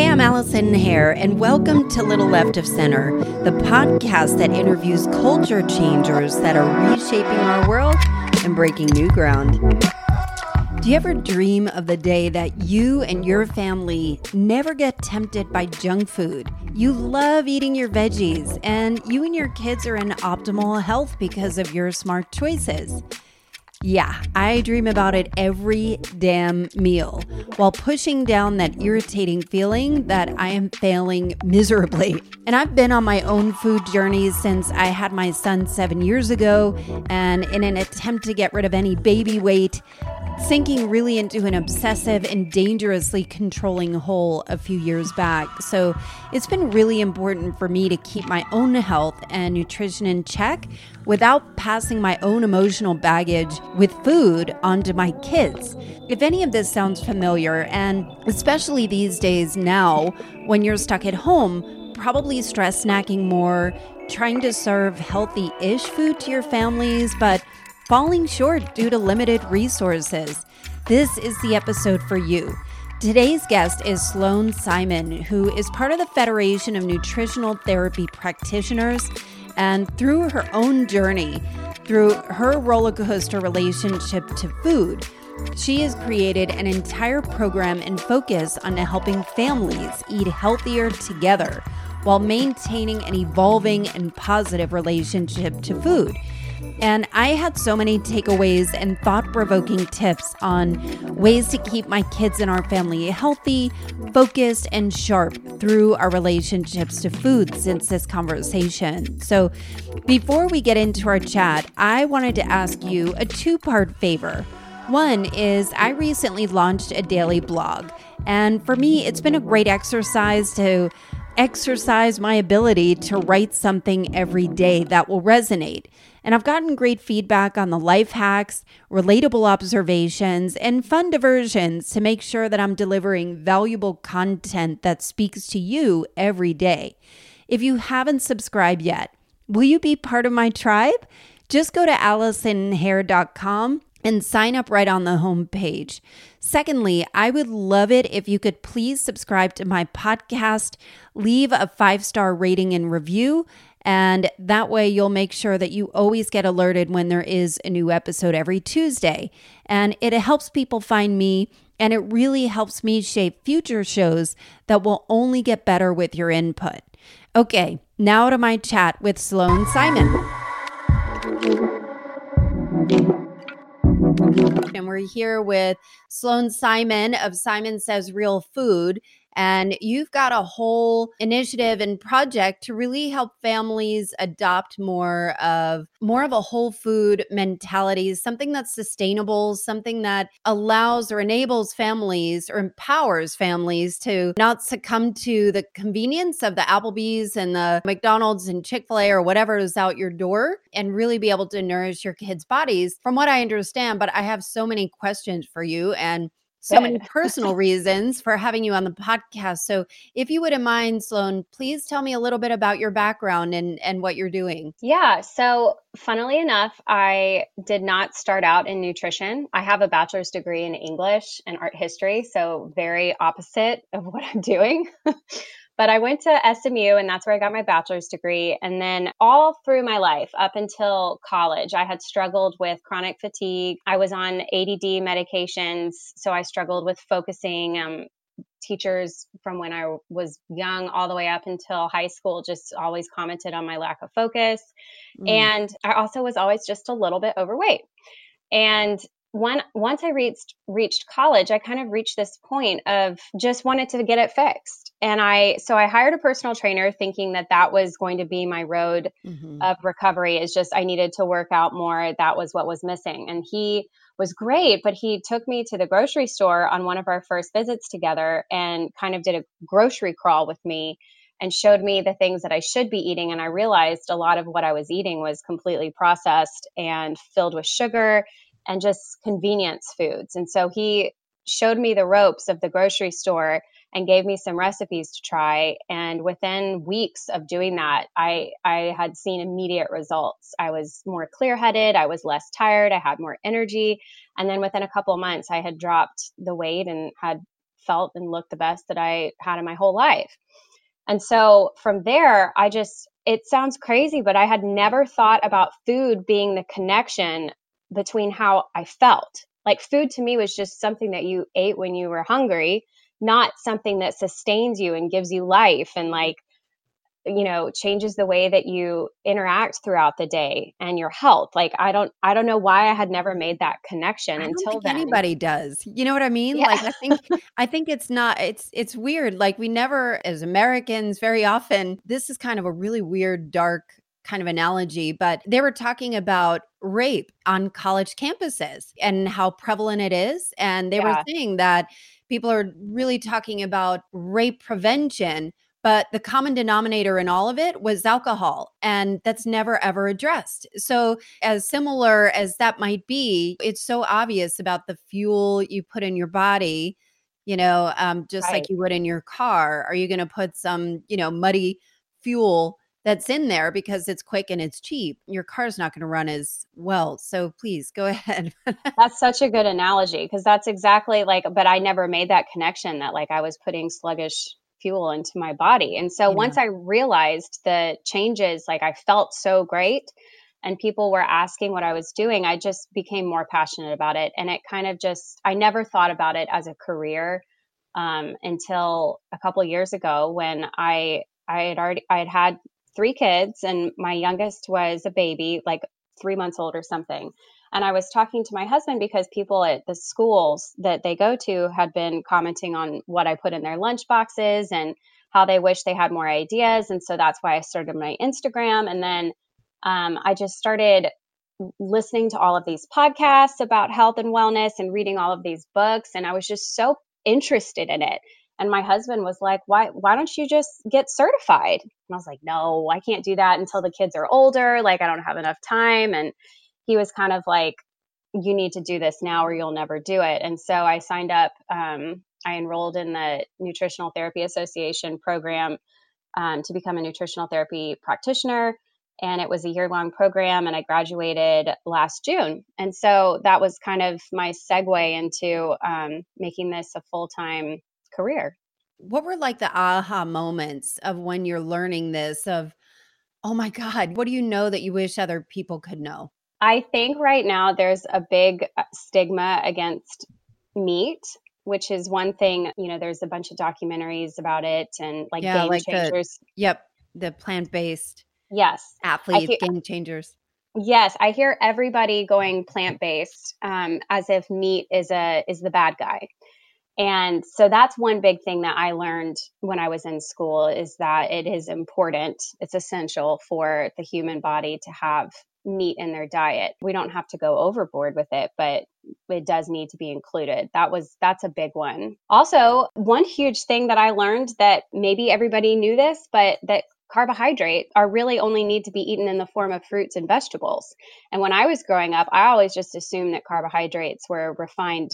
Hey, I'm Allison Hare, and welcome to Little Left of Center, the podcast that interviews culture changers that are reshaping our world and breaking new ground. Do you ever dream of the day that you and your family never get tempted by junk food? You love eating your veggies, and you and your kids are in optimal health because of your smart choices. Yeah, I dream about it every damn meal while pushing down that irritating feeling that I am failing miserably. And I've been on my own food journey since I had my son seven years ago. And in an attempt to get rid of any baby weight, sinking really into an obsessive and dangerously controlling hole a few years back. So it's been really important for me to keep my own health and nutrition in check without passing my own emotional baggage with food onto my kids. If any of this sounds familiar, and especially these days now when you're stuck at home, probably stress snacking more, trying to serve healthy ish food to your families, but falling short due to limited resources. This is the episode for you. Today's guest is Sloan Simon, who is part of the Federation of Nutritional Therapy Practitioners. And through her own journey, through her roller coaster relationship to food, she has created an entire program and focus on helping families eat healthier together while maintaining an evolving and positive relationship to food. And I had so many takeaways and thought provoking tips on ways to keep my kids and our family healthy, focused, and sharp through our relationships to food since this conversation. So, before we get into our chat, I wanted to ask you a two part favor. One is I recently launched a daily blog, and for me, it's been a great exercise to exercise my ability to write something every day that will resonate. And I've gotten great feedback on the life hacks, relatable observations, and fun diversions to make sure that I'm delivering valuable content that speaks to you every day. If you haven't subscribed yet, will you be part of my tribe? Just go to AllisonHare.com and sign up right on the homepage. Secondly, I would love it if you could please subscribe to my podcast, leave a five star rating and review, and that way, you'll make sure that you always get alerted when there is a new episode every Tuesday. And it helps people find me, and it really helps me shape future shows that will only get better with your input. Okay, now to my chat with Sloan Simon. And we're here with Sloan Simon of Simon Says Real Food. And you've got a whole initiative and project to really help families adopt more of more of a whole food mentality, something that's sustainable, something that allows or enables families or empowers families to not succumb to the convenience of the Applebee's and the McDonald's and Chick-fil-A or whatever is out your door and really be able to nourish your kids' bodies. From what I understand, but I have so many questions for you and so many personal reasons for having you on the podcast. So, if you wouldn't mind, Sloan, please tell me a little bit about your background and, and what you're doing. Yeah. So, funnily enough, I did not start out in nutrition. I have a bachelor's degree in English and art history. So, very opposite of what I'm doing. But I went to SMU and that's where I got my bachelor's degree. And then all through my life, up until college, I had struggled with chronic fatigue. I was on ADD medications. So I struggled with focusing. Um, teachers from when I was young all the way up until high school just always commented on my lack of focus. Mm. And I also was always just a little bit overweight. And when once I reached reached college, I kind of reached this point of just wanted to get it fixed. And I so I hired a personal trainer thinking that that was going to be my road mm-hmm. of recovery is just I needed to work out more. That was what was missing. And he was great, but he took me to the grocery store on one of our first visits together and kind of did a grocery crawl with me and showed me the things that I should be eating. And I realized a lot of what I was eating was completely processed and filled with sugar and just convenience foods. And so he showed me the ropes of the grocery store and gave me some recipes to try and within weeks of doing that i i had seen immediate results i was more clear-headed i was less tired i had more energy and then within a couple of months i had dropped the weight and had felt and looked the best that I had in my whole life. And so from there, I just, it sounds crazy, but I had never thought about food being the connection between how I felt. Like food to me was just something that you ate when you were hungry, not something that sustains you and gives you life and mm-hmm. like you know changes the way that you interact throughout the day and your health. Like i don't i don't know why i had never made that connection I until then. anybody does. You know what i mean? Yeah. like i think i think it's not it's it's weird. Like we never as americans very often this is kind of a really weird dark kind of analogy but they were talking about rape on college campuses and how prevalent it is. And they yeah. were saying that people are really talking about rape prevention but the common denominator in all of it was alcohol and that's never ever addressed so as similar as that might be it's so obvious about the fuel you put in your body you know um, just right. like you would in your car are you going to put some you know muddy fuel that's in there because it's quick and it's cheap your car's not going to run as well so please go ahead that's such a good analogy because that's exactly like but i never made that connection that like i was putting sluggish fuel into my body. And so yeah. once I realized the changes, like I felt so great and people were asking what I was doing, I just became more passionate about it. And it kind of just, I never thought about it as a career um, until a couple years ago when I, I had already, I had had three kids and my youngest was a baby, like three months old or something. And I was talking to my husband because people at the schools that they go to had been commenting on what I put in their lunch boxes and how they wish they had more ideas. And so that's why I started my Instagram. And then um, I just started listening to all of these podcasts about health and wellness and reading all of these books. And I was just so interested in it. And my husband was like, why, why don't you just get certified? And I was like, no, I can't do that until the kids are older. Like, I don't have enough time. And he was kind of like, you need to do this now or you'll never do it. And so I signed up. Um, I enrolled in the Nutritional Therapy Association program um, to become a nutritional therapy practitioner. And it was a year long program, and I graduated last June. And so that was kind of my segue into um, making this a full time career. What were like the aha moments of when you're learning this? Of, oh my God, what do you know that you wish other people could know? I think right now there's a big uh, stigma against meat, which is one thing, you know, there's a bunch of documentaries about it and like yeah, game like changers. The, yep. The plant based yes athletes, hear, game changers. Yes, I hear everybody going plant based um, as if meat is a is the bad guy. And so that's one big thing that I learned when I was in school is that it is important, it's essential for the human body to have meat in their diet. We don't have to go overboard with it, but it does need to be included. That was that's a big one. Also, one huge thing that I learned that maybe everybody knew this, but that carbohydrates are really only need to be eaten in the form of fruits and vegetables. And when I was growing up, I always just assumed that carbohydrates were refined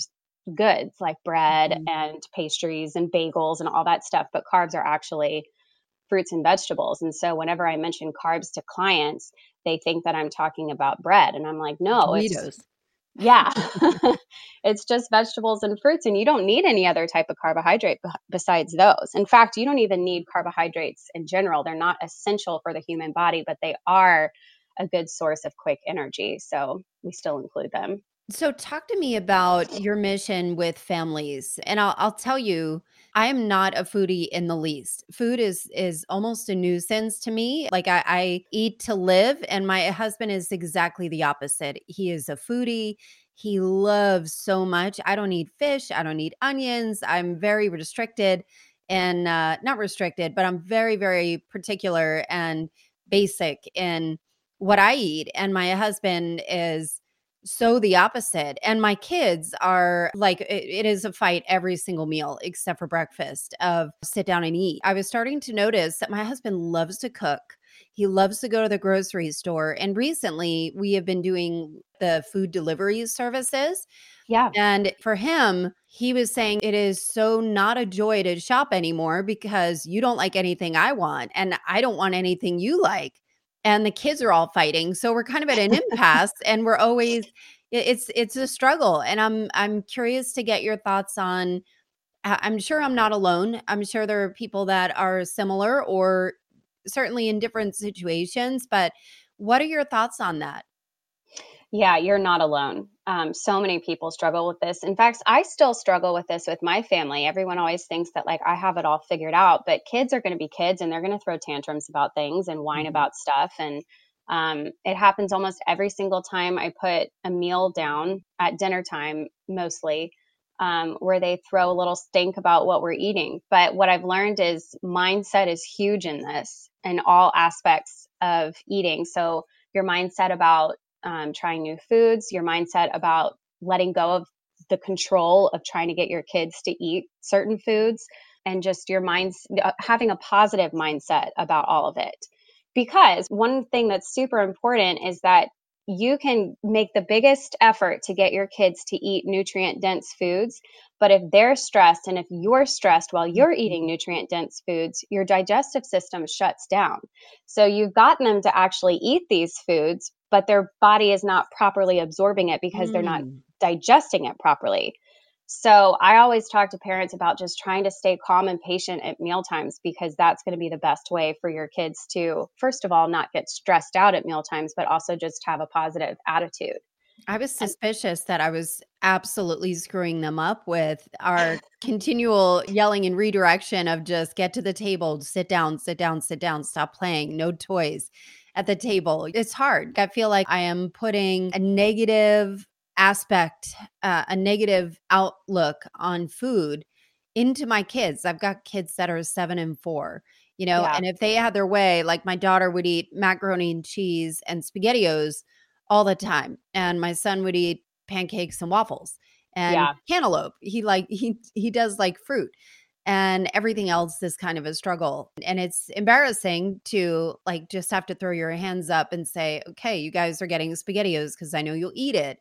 goods like bread mm-hmm. and pastries and bagels and all that stuff, but carbs are actually fruits and vegetables. And so whenever I mention carbs to clients, they think that I'm talking about bread. And I'm like, no, it's, yeah, it's just vegetables and fruits. And you don't need any other type of carbohydrate b- besides those. In fact, you don't even need carbohydrates in general. They're not essential for the human body, but they are a good source of quick energy. So we still include them. So, talk to me about your mission with families. And I'll, I'll tell you, I am not a foodie in the least. Food is is almost a nuisance to me. Like I, I eat to live, and my husband is exactly the opposite. He is a foodie. He loves so much. I don't eat fish. I don't eat onions. I'm very restricted and uh, not restricted, but I'm very, very particular and basic in what I eat. And my husband is so the opposite. And my kids are like, it, it is a fight every single meal except for breakfast of sit down and eat. I was starting to notice that my husband loves to cook. He loves to go to the grocery store. And recently we have been doing the food delivery services. Yeah. And for him, he was saying it is so not a joy to shop anymore because you don't like anything I want and I don't want anything you like and the kids are all fighting so we're kind of at an impasse and we're always it's it's a struggle and i'm i'm curious to get your thoughts on I'm sure I'm not alone. I'm sure there are people that are similar or certainly in different situations, but what are your thoughts on that? Yeah, you're not alone. Um, so many people struggle with this. In fact, I still struggle with this with my family. Everyone always thinks that like I have it all figured out, but kids are going to be kids and they're going to throw tantrums about things and whine mm-hmm. about stuff. And um, it happens almost every single time I put a meal down at dinner time, mostly, um, where they throw a little stink about what we're eating. But what I've learned is mindset is huge in this in all aspects of eating. So your mindset about um, trying new foods, your mindset about letting go of the control of trying to get your kids to eat certain foods, and just your minds uh, having a positive mindset about all of it. Because one thing that's super important is that you can make the biggest effort to get your kids to eat nutrient dense foods. But if they're stressed and if you're stressed while you're mm-hmm. eating nutrient dense foods, your digestive system shuts down. So you've gotten them to actually eat these foods, but their body is not properly absorbing it because mm. they're not mm. digesting it properly. So I always talk to parents about just trying to stay calm and patient at meal times because that's going to be the best way for your kids to, first of all, not get stressed out at meal times, but also just have a positive attitude. I was suspicious that I was absolutely screwing them up with our continual yelling and redirection of just get to the table, sit down, sit down, sit down, stop playing, no toys at the table. It's hard. I feel like I am putting a negative aspect, uh, a negative outlook on food into my kids. I've got kids that are seven and four, you know, yeah. and if they had their way, like my daughter would eat macaroni and cheese and spaghettios all the time, and my son would eat pancakes and waffles and yeah. cantaloupe. He like he he does like fruit and everything else is kind of a struggle and it's embarrassing to like just have to throw your hands up and say okay you guys are getting spaghettios because i know you'll eat it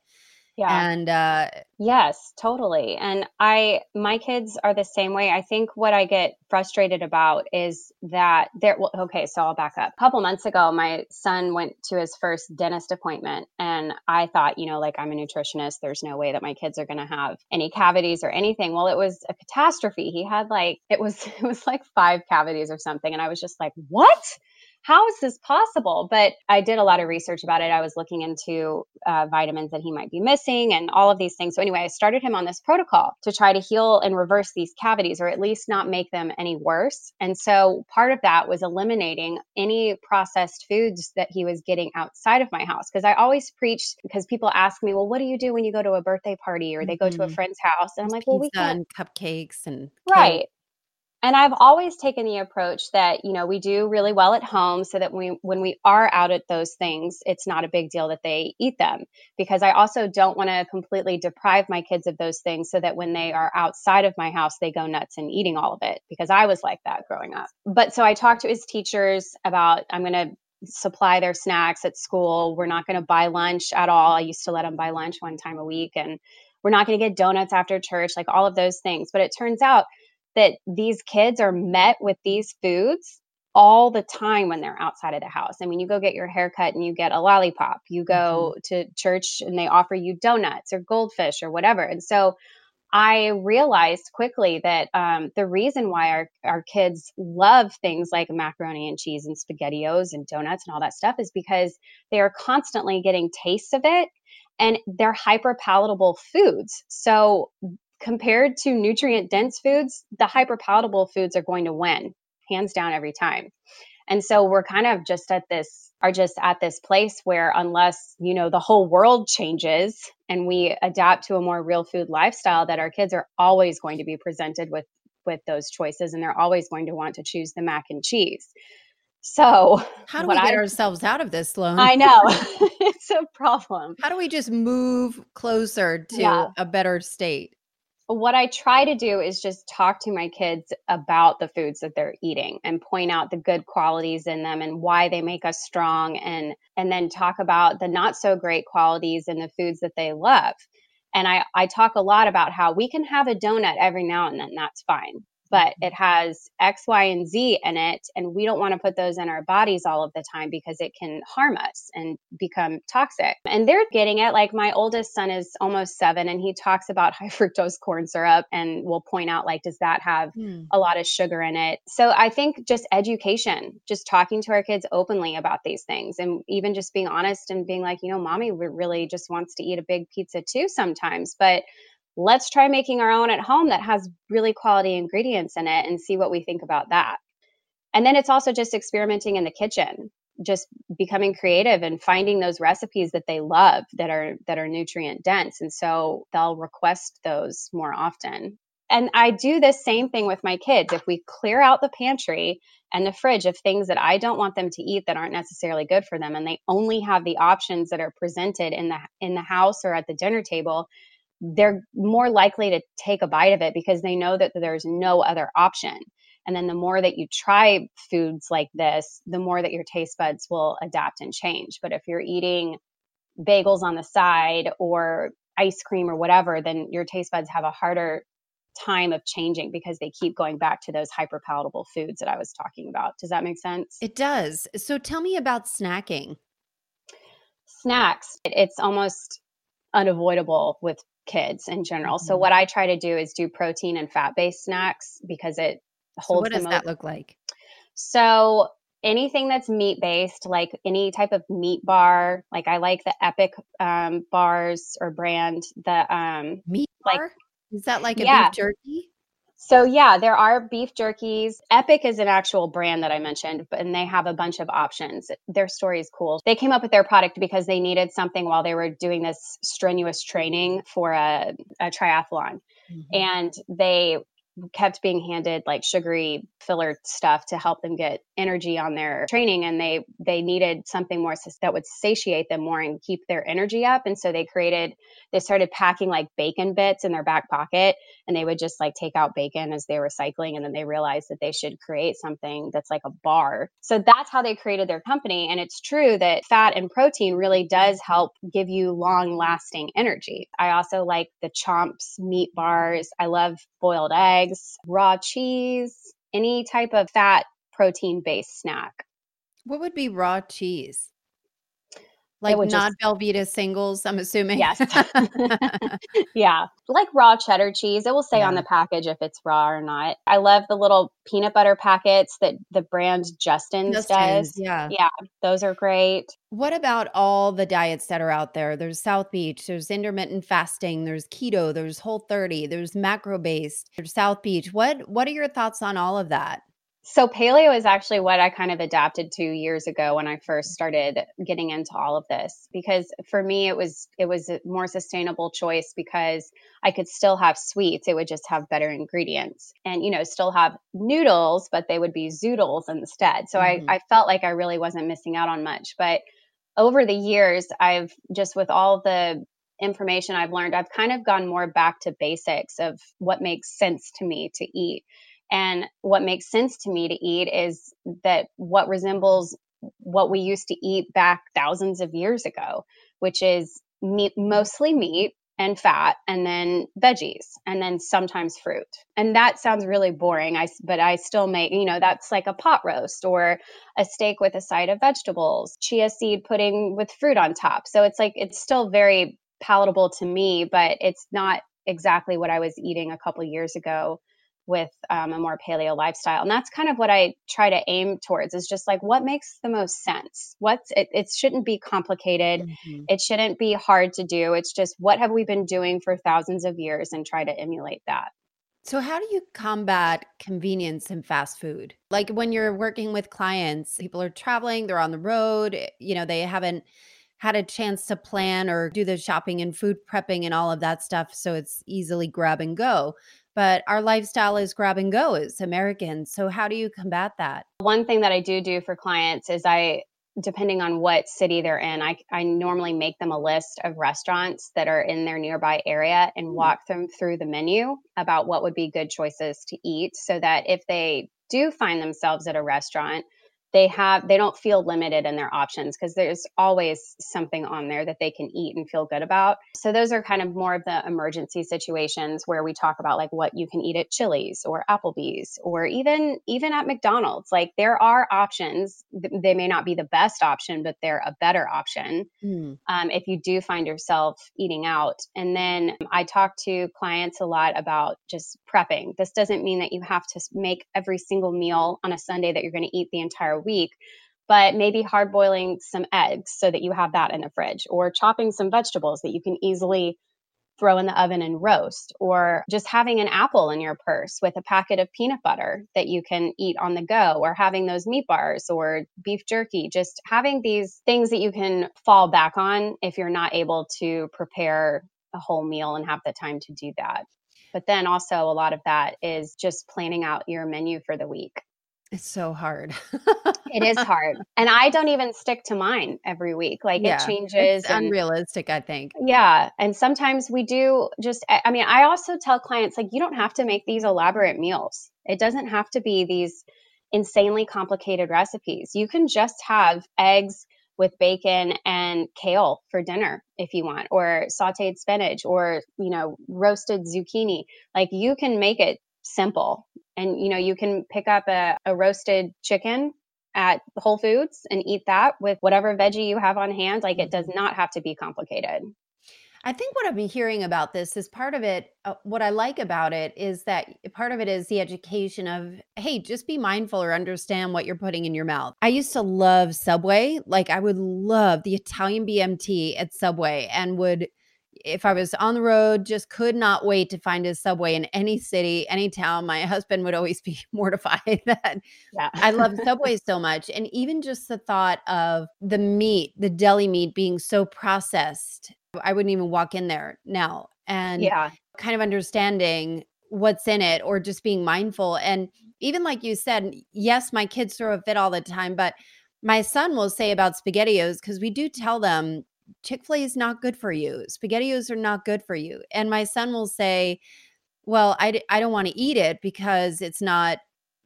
yeah. And uh yes, totally. And I my kids are the same way. I think what I get frustrated about is that there well, okay, so I'll back up. A couple months ago, my son went to his first dentist appointment and I thought, you know, like I'm a nutritionist, there's no way that my kids are going to have any cavities or anything. Well, it was a catastrophe. He had like it was it was like 5 cavities or something and I was just like, "What?" How is this possible? But I did a lot of research about it. I was looking into uh, vitamins that he might be missing and all of these things. So, anyway, I started him on this protocol to try to heal and reverse these cavities or at least not make them any worse. And so, part of that was eliminating any processed foods that he was getting outside of my house. Because I always preach, because people ask me, well, what do you do when you go to a birthday party or they go mm-hmm. to a mm-hmm. friend's house? And I'm like, well, we can cupcakes and right. And I've always taken the approach that, you know, we do really well at home so that we when we are out at those things, it's not a big deal that they eat them because I also don't want to completely deprive my kids of those things so that when they are outside of my house, they go nuts and eating all of it because I was like that growing up. But so I talked to his teachers about I'm going to supply their snacks at school. We're not going to buy lunch at all. I used to let them buy lunch one time a week and we're not going to get donuts after church, like all of those things. But it turns out that these kids are met with these foods all the time when they're outside of the house. I mean, you go get your haircut and you get a lollipop. You go mm-hmm. to church and they offer you donuts or goldfish or whatever. And so I realized quickly that um, the reason why our, our kids love things like macaroni and cheese and spaghettios and donuts and all that stuff is because they are constantly getting tastes of it and they're hyper palatable foods. So compared to nutrient dense foods, the hyperpalatable foods are going to win hands down every time. And so we're kind of just at this are just at this place where unless, you know, the whole world changes and we adapt to a more real food lifestyle that our kids are always going to be presented with with those choices and they're always going to want to choose the mac and cheese. So, how do we get I, ourselves out of this, Sloan? I know it's a problem. How do we just move closer to yeah. a better state? What I try to do is just talk to my kids about the foods that they're eating and point out the good qualities in them and why they make us strong and and then talk about the not so great qualities in the foods that they love. And I, I talk a lot about how we can have a donut every now and then, that's fine. But it has X, Y, and Z in it. And we don't want to put those in our bodies all of the time because it can harm us and become toxic. And they're getting it. Like my oldest son is almost seven and he talks about high fructose corn syrup and will point out, like, does that have mm. a lot of sugar in it? So I think just education, just talking to our kids openly about these things and even just being honest and being like, you know, mommy really just wants to eat a big pizza too sometimes. But let's try making our own at home that has really quality ingredients in it and see what we think about that. And then it's also just experimenting in the kitchen, just becoming creative and finding those recipes that they love that are that are nutrient dense and so they'll request those more often. And I do the same thing with my kids. If we clear out the pantry and the fridge of things that I don't want them to eat that aren't necessarily good for them and they only have the options that are presented in the in the house or at the dinner table, they're more likely to take a bite of it because they know that there's no other option. And then the more that you try foods like this, the more that your taste buds will adapt and change. But if you're eating bagels on the side or ice cream or whatever, then your taste buds have a harder time of changing because they keep going back to those hyper palatable foods that I was talking about. Does that make sense? It does. So tell me about snacking. Snacks, it's almost unavoidable with kids in general. Mm-hmm. So what I try to do is do protein and fat based snacks because it holds. So what does that look like? So anything that's meat based, like any type of meat bar, like I like the Epic um, bars or brand. The um, meat like, is that like a yeah. beef jerky? So yeah, there are beef jerkies. Epic is an actual brand that I mentioned, but and they have a bunch of options. Their story is cool. They came up with their product because they needed something while they were doing this strenuous training for a, a triathlon. Mm-hmm. And they kept being handed like sugary filler stuff to help them get energy on their training and they they needed something more that would satiate them more and keep their energy up and so they created they started packing like bacon bits in their back pocket and they would just like take out bacon as they were cycling and then they realized that they should create something that's like a bar. So that's how they created their company and it's true that fat and protein really does help give you long lasting energy. I also like the chomps meat bars. I love boiled eggs raw cheese any type of fat protein based snack. What would be raw cheese like not just, Velveeta singles, I'm assuming. Yes. yeah. Like raw cheddar cheese. It will say yeah. on the package if it's raw or not. I love the little peanut butter packets that the brand Justin's, Justin's does. Yeah. Yeah. Those are great. What about all the diets that are out there? There's South Beach, there's intermittent fasting, there's keto, there's whole 30, there's macro based, there's South Beach. What what are your thoughts on all of that? So paleo is actually what I kind of adapted to years ago when I first started getting into all of this because for me it was it was a more sustainable choice because I could still have sweets it would just have better ingredients and you know still have noodles but they would be zoodles instead. So mm-hmm. I I felt like I really wasn't missing out on much but over the years I've just with all the information I've learned I've kind of gone more back to basics of what makes sense to me to eat and what makes sense to me to eat is that what resembles what we used to eat back thousands of years ago, which is meat, mostly meat and fat and then veggies and then sometimes fruit. And that sounds really boring, I but I still make, you know, that's like a pot roast or a steak with a side of vegetables, chia seed pudding with fruit on top. So it's like it's still very palatable to me, but it's not exactly what I was eating a couple years ago with um, a more paleo lifestyle and that's kind of what i try to aim towards is just like what makes the most sense? What's it, it shouldn't be complicated. Mm-hmm. it shouldn't be hard to do. It's just what have we been doing for thousands of years and try to emulate that. So how do you combat convenience and fast food? Like when you're working with clients people are traveling they're on the road eh, you know they haven't had a chance to plan or do the shopping and food prepping and all of that stuff so it's easily grab and go but our lifestyle is grab and go as Americans. So, how do you combat that? One thing that I do do for clients is I, depending on what city they're in, I, I normally make them a list of restaurants that are in their nearby area and hmm. walk them through the menu about what would be good choices to eat so that if they do find themselves at a restaurant, they have they don't feel limited in their options because there's always something on there that they can eat and feel good about. So those are kind of more of the emergency situations where we talk about like what you can eat at Chili's or Applebee's or even even at McDonald's. Like there are options. They may not be the best option, but they're a better option mm. um, if you do find yourself eating out. And then I talk to clients a lot about just prepping. This doesn't mean that you have to make every single meal on a Sunday that you're going to eat the entire week but maybe hard boiling some eggs so that you have that in the fridge, or chopping some vegetables that you can easily throw in the oven and roast, or just having an apple in your purse with a packet of peanut butter that you can eat on the go, or having those meat bars or beef jerky, just having these things that you can fall back on if you're not able to prepare a whole meal and have the time to do that. But then also, a lot of that is just planning out your menu for the week. It's so hard. it is hard. And I don't even stick to mine every week. Like yeah, it changes. It's and, unrealistic, I think. Yeah. And sometimes we do just, I mean, I also tell clients, like, you don't have to make these elaborate meals. It doesn't have to be these insanely complicated recipes. You can just have eggs with bacon and kale for dinner if you want or sauteed spinach or you know roasted zucchini like you can make it simple and you know you can pick up a, a roasted chicken at whole foods and eat that with whatever veggie you have on hand like it does mm-hmm. not have to be complicated I think what I've been hearing about this is part of it. Uh, what I like about it is that part of it is the education of, hey, just be mindful or understand what you're putting in your mouth. I used to love Subway. Like, I would love the Italian BMT at Subway and would if I was on the road, just could not wait to find a subway in any city, any town. My husband would always be mortified that yeah. I love Subway so much. And even just the thought of the meat, the deli meat being so processed, I wouldn't even walk in there now. And yeah. kind of understanding what's in it or just being mindful. And even like you said, yes, my kids throw a fit all the time, but my son will say about spaghettios because we do tell them Chick fil A is not good for you. SpaghettiOs are not good for you. And my son will say, Well, I, I don't want to eat it because it's not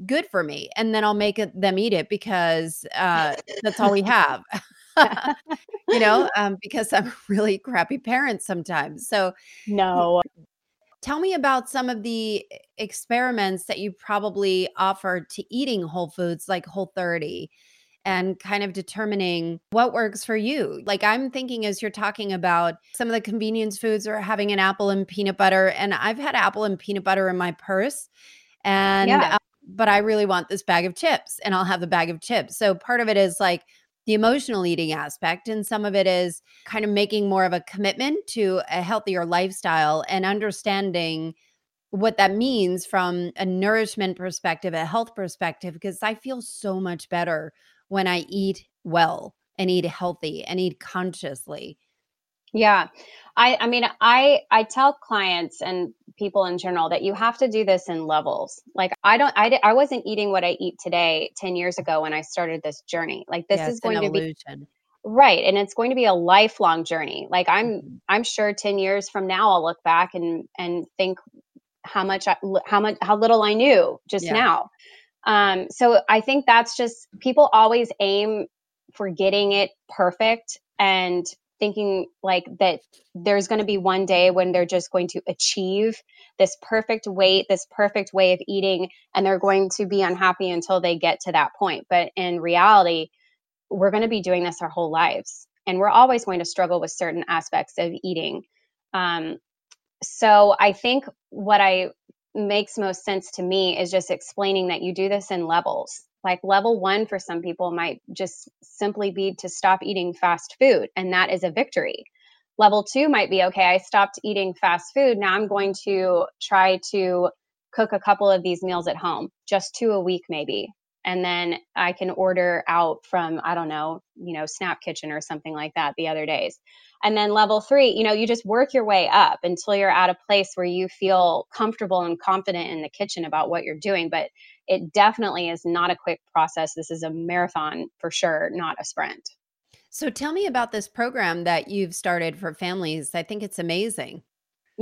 good for me. And then I'll make it, them eat it because uh, that's all we have. you know, um, because I'm really crappy parent sometimes. So, no. Tell me about some of the experiments that you probably offered to eating whole foods like Whole 30 and kind of determining what works for you. Like I'm thinking as you're talking about some of the convenience foods or having an apple and peanut butter and I've had apple and peanut butter in my purse and yeah. uh, but I really want this bag of chips and I'll have the bag of chips. So part of it is like the emotional eating aspect and some of it is kind of making more of a commitment to a healthier lifestyle and understanding what that means from a nourishment perspective, a health perspective, because I feel so much better when I eat well and eat healthy and eat consciously. Yeah. I I mean I I tell clients and people in general that you have to do this in levels. Like I don't I I wasn't eating what I eat today 10 years ago when I started this journey. Like this is going to be Right, and it's going to be a lifelong journey. Like I'm mm-hmm. I'm sure 10 years from now I'll look back and and think how much I, how much how little I knew just yeah. now. Um, so I think that's just people always aim for getting it perfect and thinking like that there's going to be one day when they're just going to achieve this perfect weight, this perfect way of eating, and they're going to be unhappy until they get to that point. But in reality, we're going to be doing this our whole lives. And we're always going to struggle with certain aspects of eating. Um, so I think what I makes most sense to me is just explaining that you do this in levels. Like level one for some people might just simply be to stop eating fast food, and that is a victory. Level two might be okay, I stopped eating fast food. Now I'm going to try to cook a couple of these meals at home, just two a week maybe. And then I can order out from, I don't know, you know, Snap Kitchen or something like that the other days. And then level three, you know, you just work your way up until you're at a place where you feel comfortable and confident in the kitchen about what you're doing. But it definitely is not a quick process. This is a marathon for sure, not a sprint. So tell me about this program that you've started for families. I think it's amazing.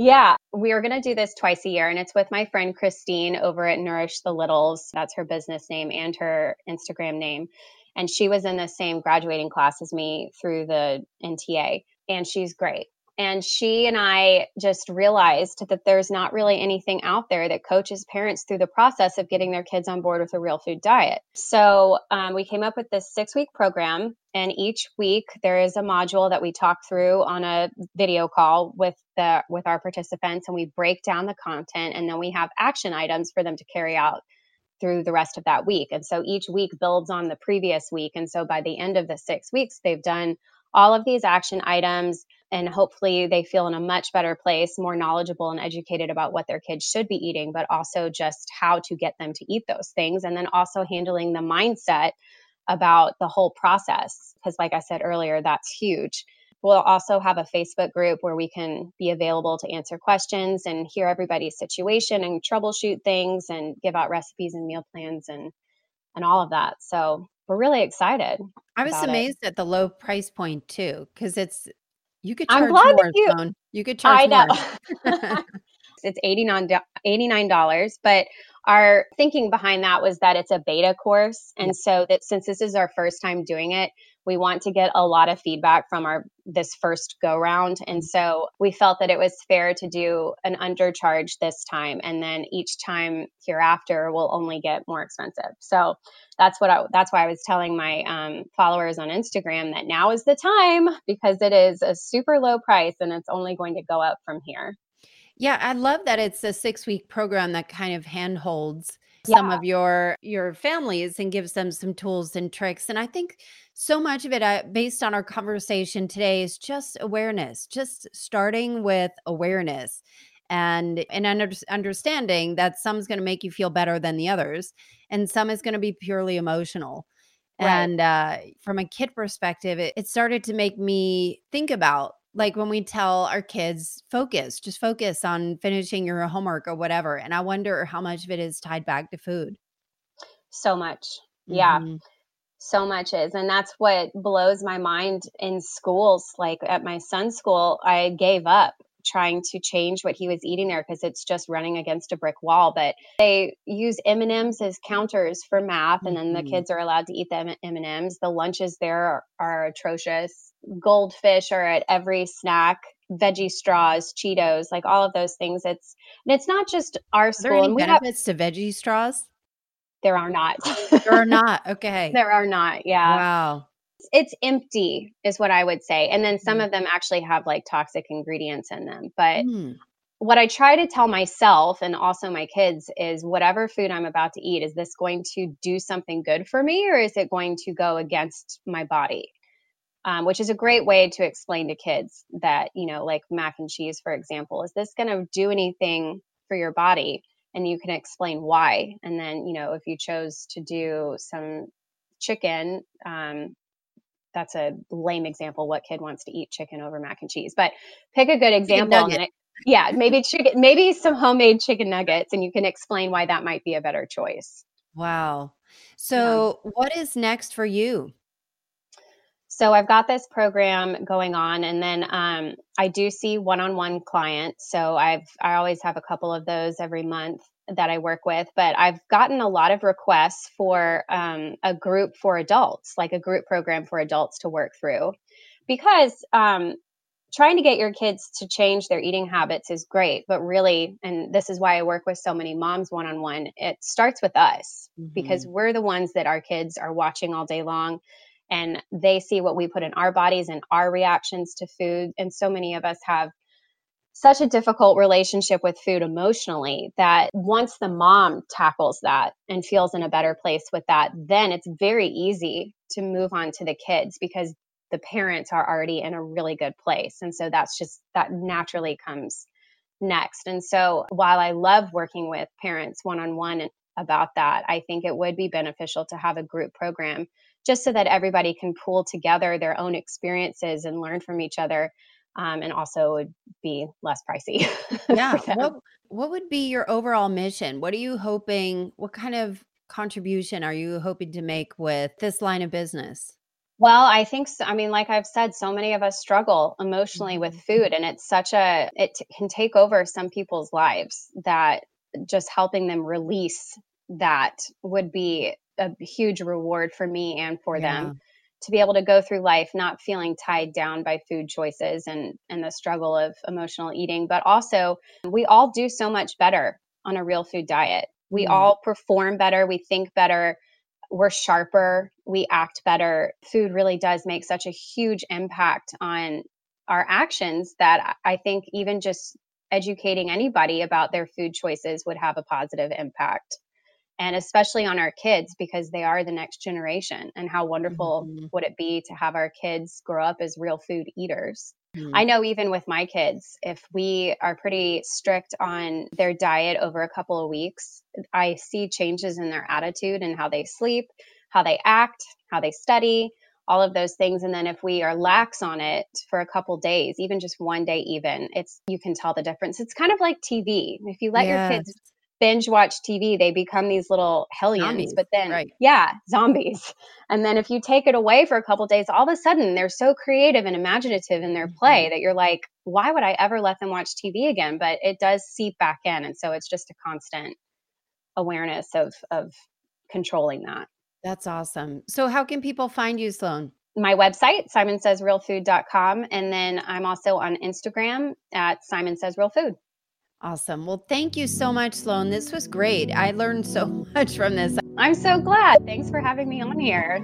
Yeah, we are going to do this twice a year, and it's with my friend Christine over at Nourish the Littles. That's her business name and her Instagram name. And she was in the same graduating class as me through the NTA, and she's great. And she and I just realized that there's not really anything out there that coaches parents through the process of getting their kids on board with a real food diet. So um, we came up with this six week program. And each week there is a module that we talk through on a video call with the with our participants, and we break down the content, and then we have action items for them to carry out through the rest of that week. And so each week builds on the previous week. And so by the end of the six weeks, they've done all of these action items and hopefully they feel in a much better place more knowledgeable and educated about what their kids should be eating but also just how to get them to eat those things and then also handling the mindset about the whole process because like i said earlier that's huge. We'll also have a facebook group where we can be available to answer questions and hear everybody's situation and troubleshoot things and give out recipes and meal plans and and all of that. So we're really excited. I was amazed it. at the low price point too, because it's you could charge more. You, you could charge I know. it's $89, but our thinking behind that was that it's a beta course. And so that since this is our first time doing it, we want to get a lot of feedback from our this first go round. And so we felt that it was fair to do an undercharge this time and then each time hereafter will only get more expensive. So that's what I, that's why I was telling my um, followers on Instagram that now is the time because it is a super low price and it's only going to go up from here. Yeah, I love that it's a six week program that kind of handholds some of your your families and gives them some tools and tricks and i think so much of it uh, based on our conversation today is just awareness just starting with awareness and and under, understanding that some's going to make you feel better than the others and some is going to be purely emotional right. and uh, from a kid perspective it, it started to make me think about like when we tell our kids focus just focus on finishing your homework or whatever and i wonder how much of it is tied back to food. So much. Yeah. Mm-hmm. so much is and that's what blows my mind in schools like at my son's school i gave up trying to change what he was eating there because it's just running against a brick wall but they use m&ms as counters for math and then the mm-hmm. kids are allowed to eat the m&ms the lunches there are, are atrocious goldfish are at every snack veggie straws cheetos like all of those things. It's and it's not just our school there any benefits have, to veggie straws? There are not. There are not? Okay. There are not yeah. Wow. It's empty is what i would say and then some mm. of them actually have like toxic ingredients in them but mm. what i try to tell myself and also my kids is whatever food i'm about to eat is this going to do something good for me or is it going to go against my body um, which is a great way to explain to kids that you know like mac and cheese for example is this going to do anything for your body and you can explain why and then you know if you chose to do some chicken um, that's a lame example. What kid wants to eat chicken over mac and cheese? But pick a good example. It, yeah, maybe chicken, maybe some homemade chicken nuggets, and you can explain why that might be a better choice. Wow. So, what is next for you? So I've got this program going on, and then um, I do see one-on-one clients. So I've I always have a couple of those every month, that I work with, but I've gotten a lot of requests for um, a group for adults, like a group program for adults to work through. Because um, trying to get your kids to change their eating habits is great, but really, and this is why I work with so many moms one on one, it starts with us mm-hmm. because we're the ones that our kids are watching all day long and they see what we put in our bodies and our reactions to food. And so many of us have such a difficult relationship with food emotionally that once the mom tackles that and feels in a better place with that, then it's very easy to move on to the kids because the parents are already in a really good place. And so that's just that naturally comes next. And so while I love working with parents one on one about that, I think it would be beneficial to have a group program just so that everybody can pool together their own experiences and learn from each other um, and also would be less pricey. yeah. What, what would be your overall mission? What are you hoping? What kind of contribution are you hoping to make with this line of business? Well, I think so. I mean, like I've said, so many of us struggle emotionally with mm-hmm. food, and it's such a, it can take over some people's lives that just helping them release that would be a huge reward for me and for yeah. them to be able to go through life not feeling tied down by food choices and and the struggle of emotional eating but also we all do so much better on a real food diet we mm. all perform better we think better we're sharper we act better food really does make such a huge impact on our actions that i think even just educating anybody about their food choices would have a positive impact and especially on our kids because they are the next generation and how wonderful mm-hmm. would it be to have our kids grow up as real food eaters mm-hmm. i know even with my kids if we are pretty strict on their diet over a couple of weeks i see changes in their attitude and how they sleep how they act how they study all of those things and then if we are lax on it for a couple days even just one day even it's you can tell the difference it's kind of like tv if you let yes. your kids binge watch TV, they become these little hellions. Zombies, but then, right. yeah, zombies. And then if you take it away for a couple days, all of a sudden they're so creative and imaginative in their play mm-hmm. that you're like, why would I ever let them watch TV again? But it does seep back in, and so it's just a constant awareness of of controlling that. That's awesome. So, how can people find you, Sloan? My website, simonsaysrealfood.com. And then I'm also on Instagram at Simon Says Real Food. Awesome. Well, thank you so much, Sloan. This was great. I learned so much from this. I'm so glad. Thanks for having me on here.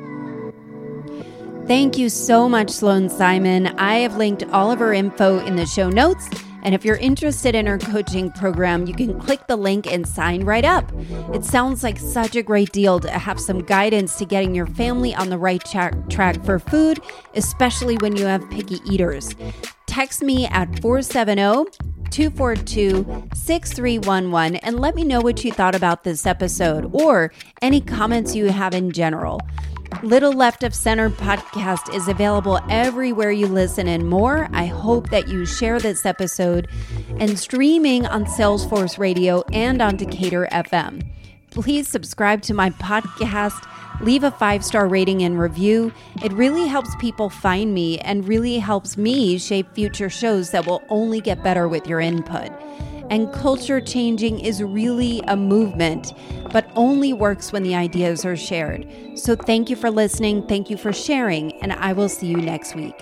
Thank you so much, Sloan Simon. I have linked all of her info in the show notes. And if you're interested in her coaching program, you can click the link and sign right up. It sounds like such a great deal to have some guidance to getting your family on the right track for food, especially when you have picky eaters. Text me at 470 242 6311 and let me know what you thought about this episode or any comments you have in general. Little Left of Center podcast is available everywhere you listen and more. I hope that you share this episode and streaming on Salesforce Radio and on Decatur FM. Please subscribe to my podcast leave a five star rating and review. It really helps people find me and really helps me shape future shows that will only get better with your input. And culture changing is really a movement, but only works when the ideas are shared. So thank you for listening. Thank you for sharing, and I will see you next week.